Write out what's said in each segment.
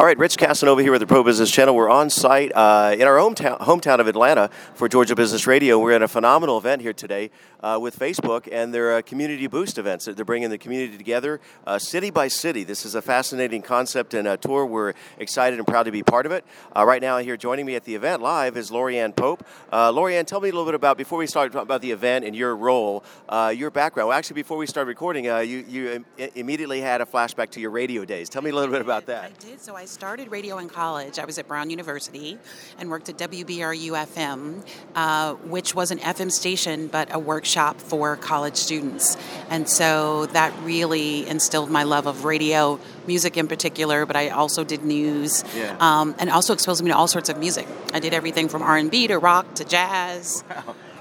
All right, Rich Casanova here with the Pro Business Channel. We're on site uh, in our hometown, hometown of Atlanta for Georgia Business Radio. We're at a phenomenal event here today uh, with Facebook and their uh, Community Boost events. They're bringing the community together uh, city by city. This is a fascinating concept and a tour. We're excited and proud to be part of it. Uh, right now, here joining me at the event live is Lorianne Pope. Uh, Lorianne, tell me a little bit about, before we start talking about the event and your role, uh, your background. Well, actually, before we started recording, you, you Im- immediately had a flashback to your radio days. Tell me a little bit about that. I did. So I started radio in college. I was at Brown University and worked at WBRU FM, uh, which was an FM station but a workshop for college students. And so that really instilled my love of radio, music in particular, but I also did news, Yeah. um, and also exposed me to all sorts of music. I did everything from R&B to rock to jazz.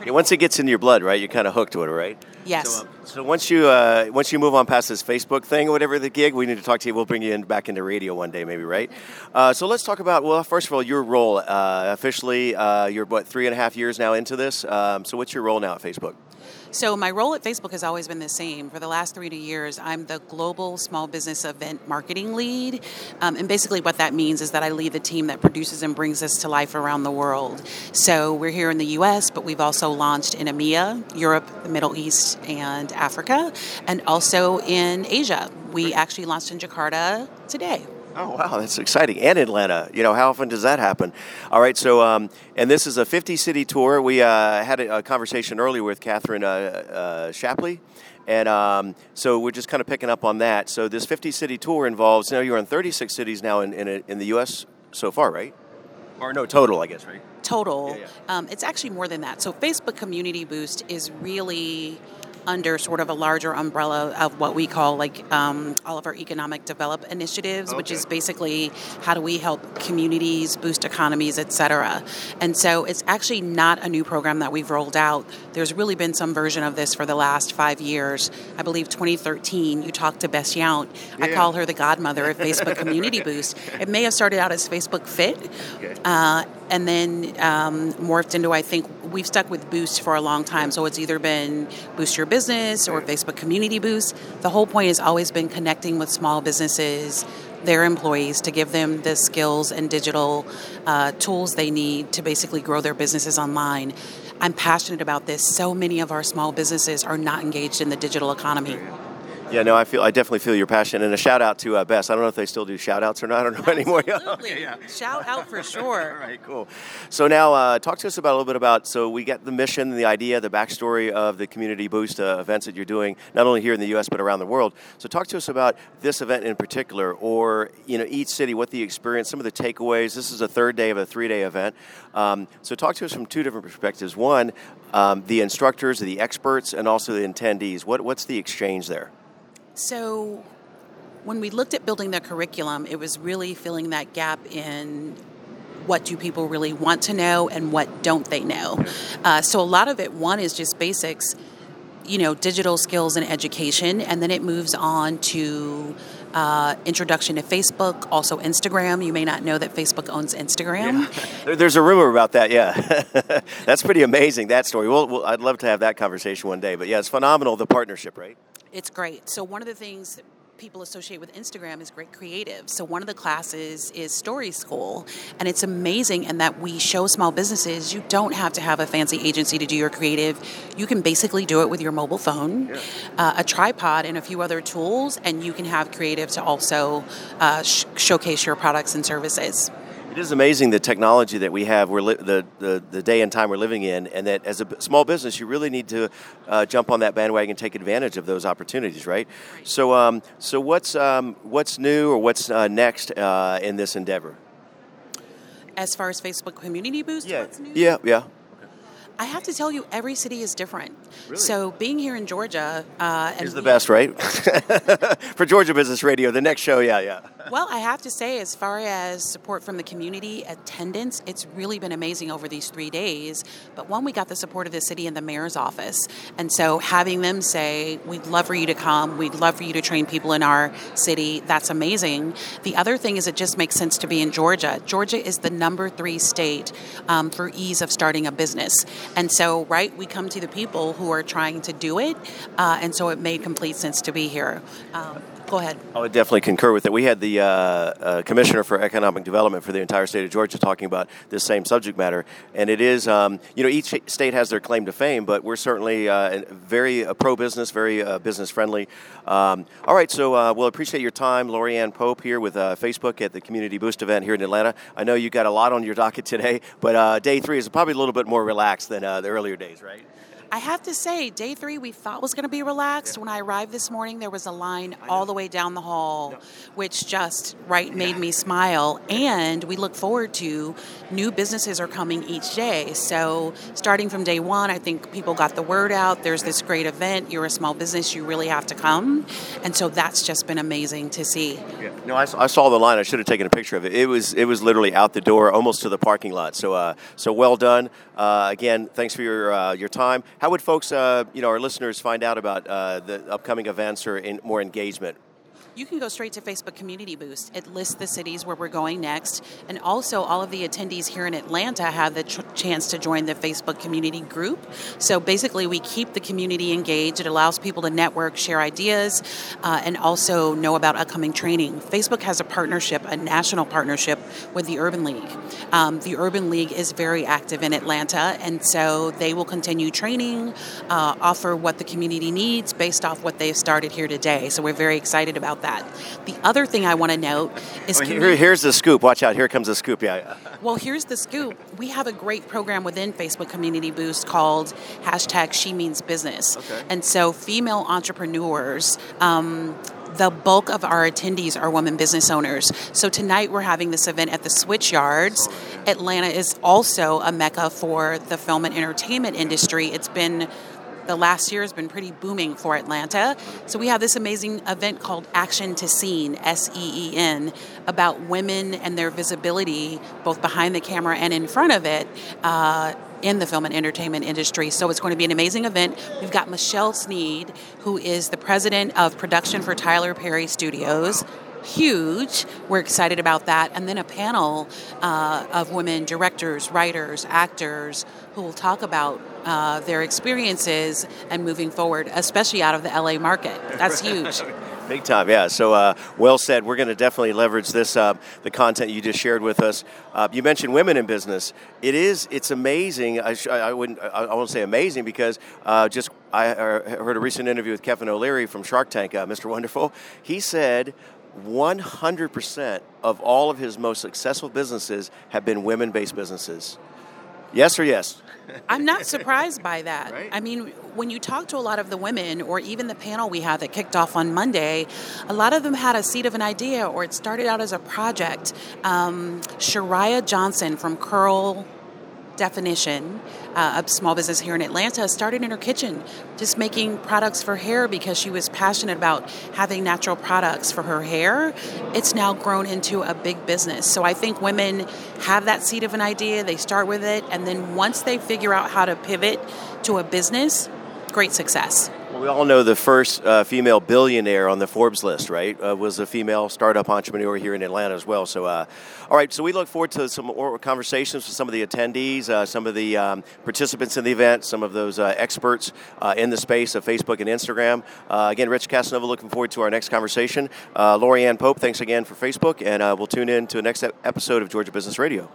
Yeah, once it gets into your blood, right, you're kind of hooked to it, right? Yes. So, um, so once you uh, once you move on past this Facebook thing or whatever the gig, we need to talk to you. We'll bring you in back into radio one day, maybe, right? Uh, so let's talk about well, first of all, your role uh, officially. Uh, you're what three and a half years now into this. Um, so what's your role now at Facebook? So my role at Facebook has always been the same. For the last three to years, I'm the global small business event marketing lead, um, and basically what that means is that I lead the team that produces and brings us to life around the world. So we're here in the U.S., but we've also launched in EMEA, Europe, the Middle East, and Africa, and also in Asia. We actually launched in Jakarta today. Oh wow, that's exciting! And Atlanta, you know, how often does that happen? All right, so um, and this is a 50 city tour. We uh, had a, a conversation earlier with Catherine uh, uh, Shapley, and um, so we're just kind of picking up on that. So this 50 city tour involves. You know, you're in 36 cities now in in, in the U.S. so far, right? Or no, total, I guess, right? total. Yeah, Um, it's actually more than that. So Facebook Community Boost is really under sort of a larger umbrella of what we call like um, all of our economic develop initiatives, which is basically how do we help communities boost economies, et cetera. And so it's actually not a new program that we've rolled out. There's really been some version of this for the last five years. I believe 2013, you talked to Bess Yount. I call her the godmother of Facebook Community Boost. It may have started out as Facebook Fit, Okay. uh, and then um, morphed into I think we've stuck with Boost for a long time. So it's either been Boost Your Business or Facebook Community Boost. The whole point has always been connecting with small businesses, their employees, to give them the skills and digital uh, tools they need to basically grow their businesses online. I'm passionate about this. So many of our small businesses are not engaged in the digital economy. Yeah, no, I feel I definitely feel your passion, and a shout out to uh, Bess. I don't know if they still do shout outs or not. I don't know anymore. Absolutely. yeah. Shout out for sure. All right, cool. So now, uh, talk to us about a little bit about. So we get the mission, the idea, the backstory of the Community Boost uh, events that you're doing, not only here in the U.S. but around the world. So talk to us about this event in particular, or you know, each city, what the experience, some of the takeaways. This is a third day of a three-day event. Um, so talk to us from two different perspectives. One, um, the instructors, the experts, and also the attendees. What, what's the exchange there? So, when we looked at building the curriculum, it was really filling that gap in what do people really want to know and what don't they know. Uh, so, a lot of it, one, is just basics, you know, digital skills and education, and then it moves on to uh, introduction to Facebook, also Instagram. You may not know that Facebook owns Instagram. There- There's a rumor about that. Yeah, that's pretty amazing. That story. Well, well, I'd love to have that conversation one day. But yeah, it's phenomenal the partnership, right? It's great. So one of the things people associate with Instagram is great creative. So one of the classes is Story School, and it's amazing in that we show small businesses you don't have to have a fancy agency to do your creative. You can basically do it with your mobile phone, uh, a tripod, and a few other tools, and you can have creative to also uh, sh- showcase your products and services. It is amazing the technology that we have. We're li- the, the the day and time we're living in, and that as a b- small business, you really need to uh, jump on that bandwagon and take advantage of those opportunities, right? So, um, so what's um, what's new or what's uh, next uh, in this endeavor? As far as Facebook Community Boost, what's new? yeah, yeah. I have to tell you, every city is different. Really? So being here in Georgia, uh, and Is the best, right? For Georgia Business Radio, the next show, yeah, yeah. Well, I have to say, as far as support from the community, attendance, it's really been amazing over these three days. But one, we got the support of the city and the mayor's office. And so having them say, we'd love for you to come, we'd love for you to train people in our city, that's amazing. The other thing is, it just makes sense to be in Georgia. Georgia is the number three state um, for ease of starting a business. And so, right, we come to the people who are trying to do it. Uh, and so it made complete sense to be here. Um, Go ahead. I would definitely concur with it. We had the uh, uh, Commissioner for Economic Development for the entire state of Georgia talking about this same subject matter. And it is, um, you know, each state has their claim to fame, but we're certainly uh, very uh, pro business, very uh, business friendly. Um, all right, so uh, we'll appreciate your time. Lori-Ann Pope here with Facebook at the Community Boost event here in Atlanta. I know you got a lot on your docket today, but day three is probably a little bit more relaxed than the earlier days, right? I have to say, day three we thought was going to be relaxed. Yeah. When I arrived this morning, there was a line all the way down the hall, which just right made me smile. And we look forward to new businesses are coming each day. So starting from day one, I think people got the word out. There's this great event. You're a small business. You really have to come. And so that's just been amazing to see. Yeah. No, I, I saw the line. I should have taken a picture of it. It was it was literally out the door, almost to the parking lot. So uh, so well done. Uh, again, thanks for your uh, your time. How would folks, uh, you know, our listeners find out about uh, the upcoming events or more engagement? You can go straight to Facebook Community Boost. It lists the cities where we're going next. And also, all of the attendees here in Atlanta have the ch- chance to join the Facebook community group. So basically, we keep the community engaged. It allows people to network, share ideas, uh, and also know about upcoming training. Facebook has a partnership, a national partnership with the Urban League. Um, the Urban League is very active in Atlanta, and so they will continue training, uh, offer what the community needs based off what they've started here today. So we're very excited about that that. The other thing I want to note is well, here, here's the scoop. Watch out. Here comes the scoop. Yeah. well, here's the scoop. We have a great program within Facebook Community Boost called hashtag She Means Business. Okay. And so female entrepreneurs. Um, the bulk of our attendees are women business owners. So tonight we're having this event at the Switchyards. Atlanta is also a mecca for the film and entertainment industry. It's been the last year has been pretty booming for Atlanta. So we have this amazing event called Action to Scene, S E E N, about women and their visibility, both behind the camera and in front of it. Uh, in the film and entertainment industry. So it's going to be an amazing event. We've got Michelle Sneed, who is the president of production for Tyler Perry Studios huge. We're excited about that. And then a panel uh, of women directors, writers, actors who will talk about uh, their experiences and moving forward, especially out of the LA market. That's huge. Big time, yeah. So, uh, well said. We're going to definitely leverage this, uh, the content you just shared with us. Uh, you mentioned women in business. It is, it's amazing. I, sh- I wouldn't, I, won't say amazing because uh, just I heard a recent interview with Kevin O'Leary from Shark Tank, uh, Mr. Wonderful. He said 100% of all of his most successful businesses have been women based businesses. Yes or yes? I'm not surprised by that. Right? I mean, when you talk to a lot of the women, or even the panel we had that kicked off on Monday, a lot of them had a seed of an idea, or it started out as a project. Um, Shariah Johnson from Curl definition uh, of small business here in Atlanta started in her kitchen, just making products for hair because she was passionate about having natural products for her hair. It's now grown into a big business. So I think women have that seed of an idea, they start with it, and then once they figure out how to pivot to a business, great success. Well, we all know the first uh, female billionaire on the Forbes list, right? Uh, was a female startup entrepreneur here in Atlanta as well. So, uh, all right. So we look forward to some more conversations with some of the attendees, uh, some of the um, participants in the event, some of those uh, experts uh, in the space of Facebook and Instagram. again, Rich Casanova, looking forward to our next conversation. Lori-Ann Pope, thanks again for Facebook, and we'll tune in to the next episode of Georgia Business Radio.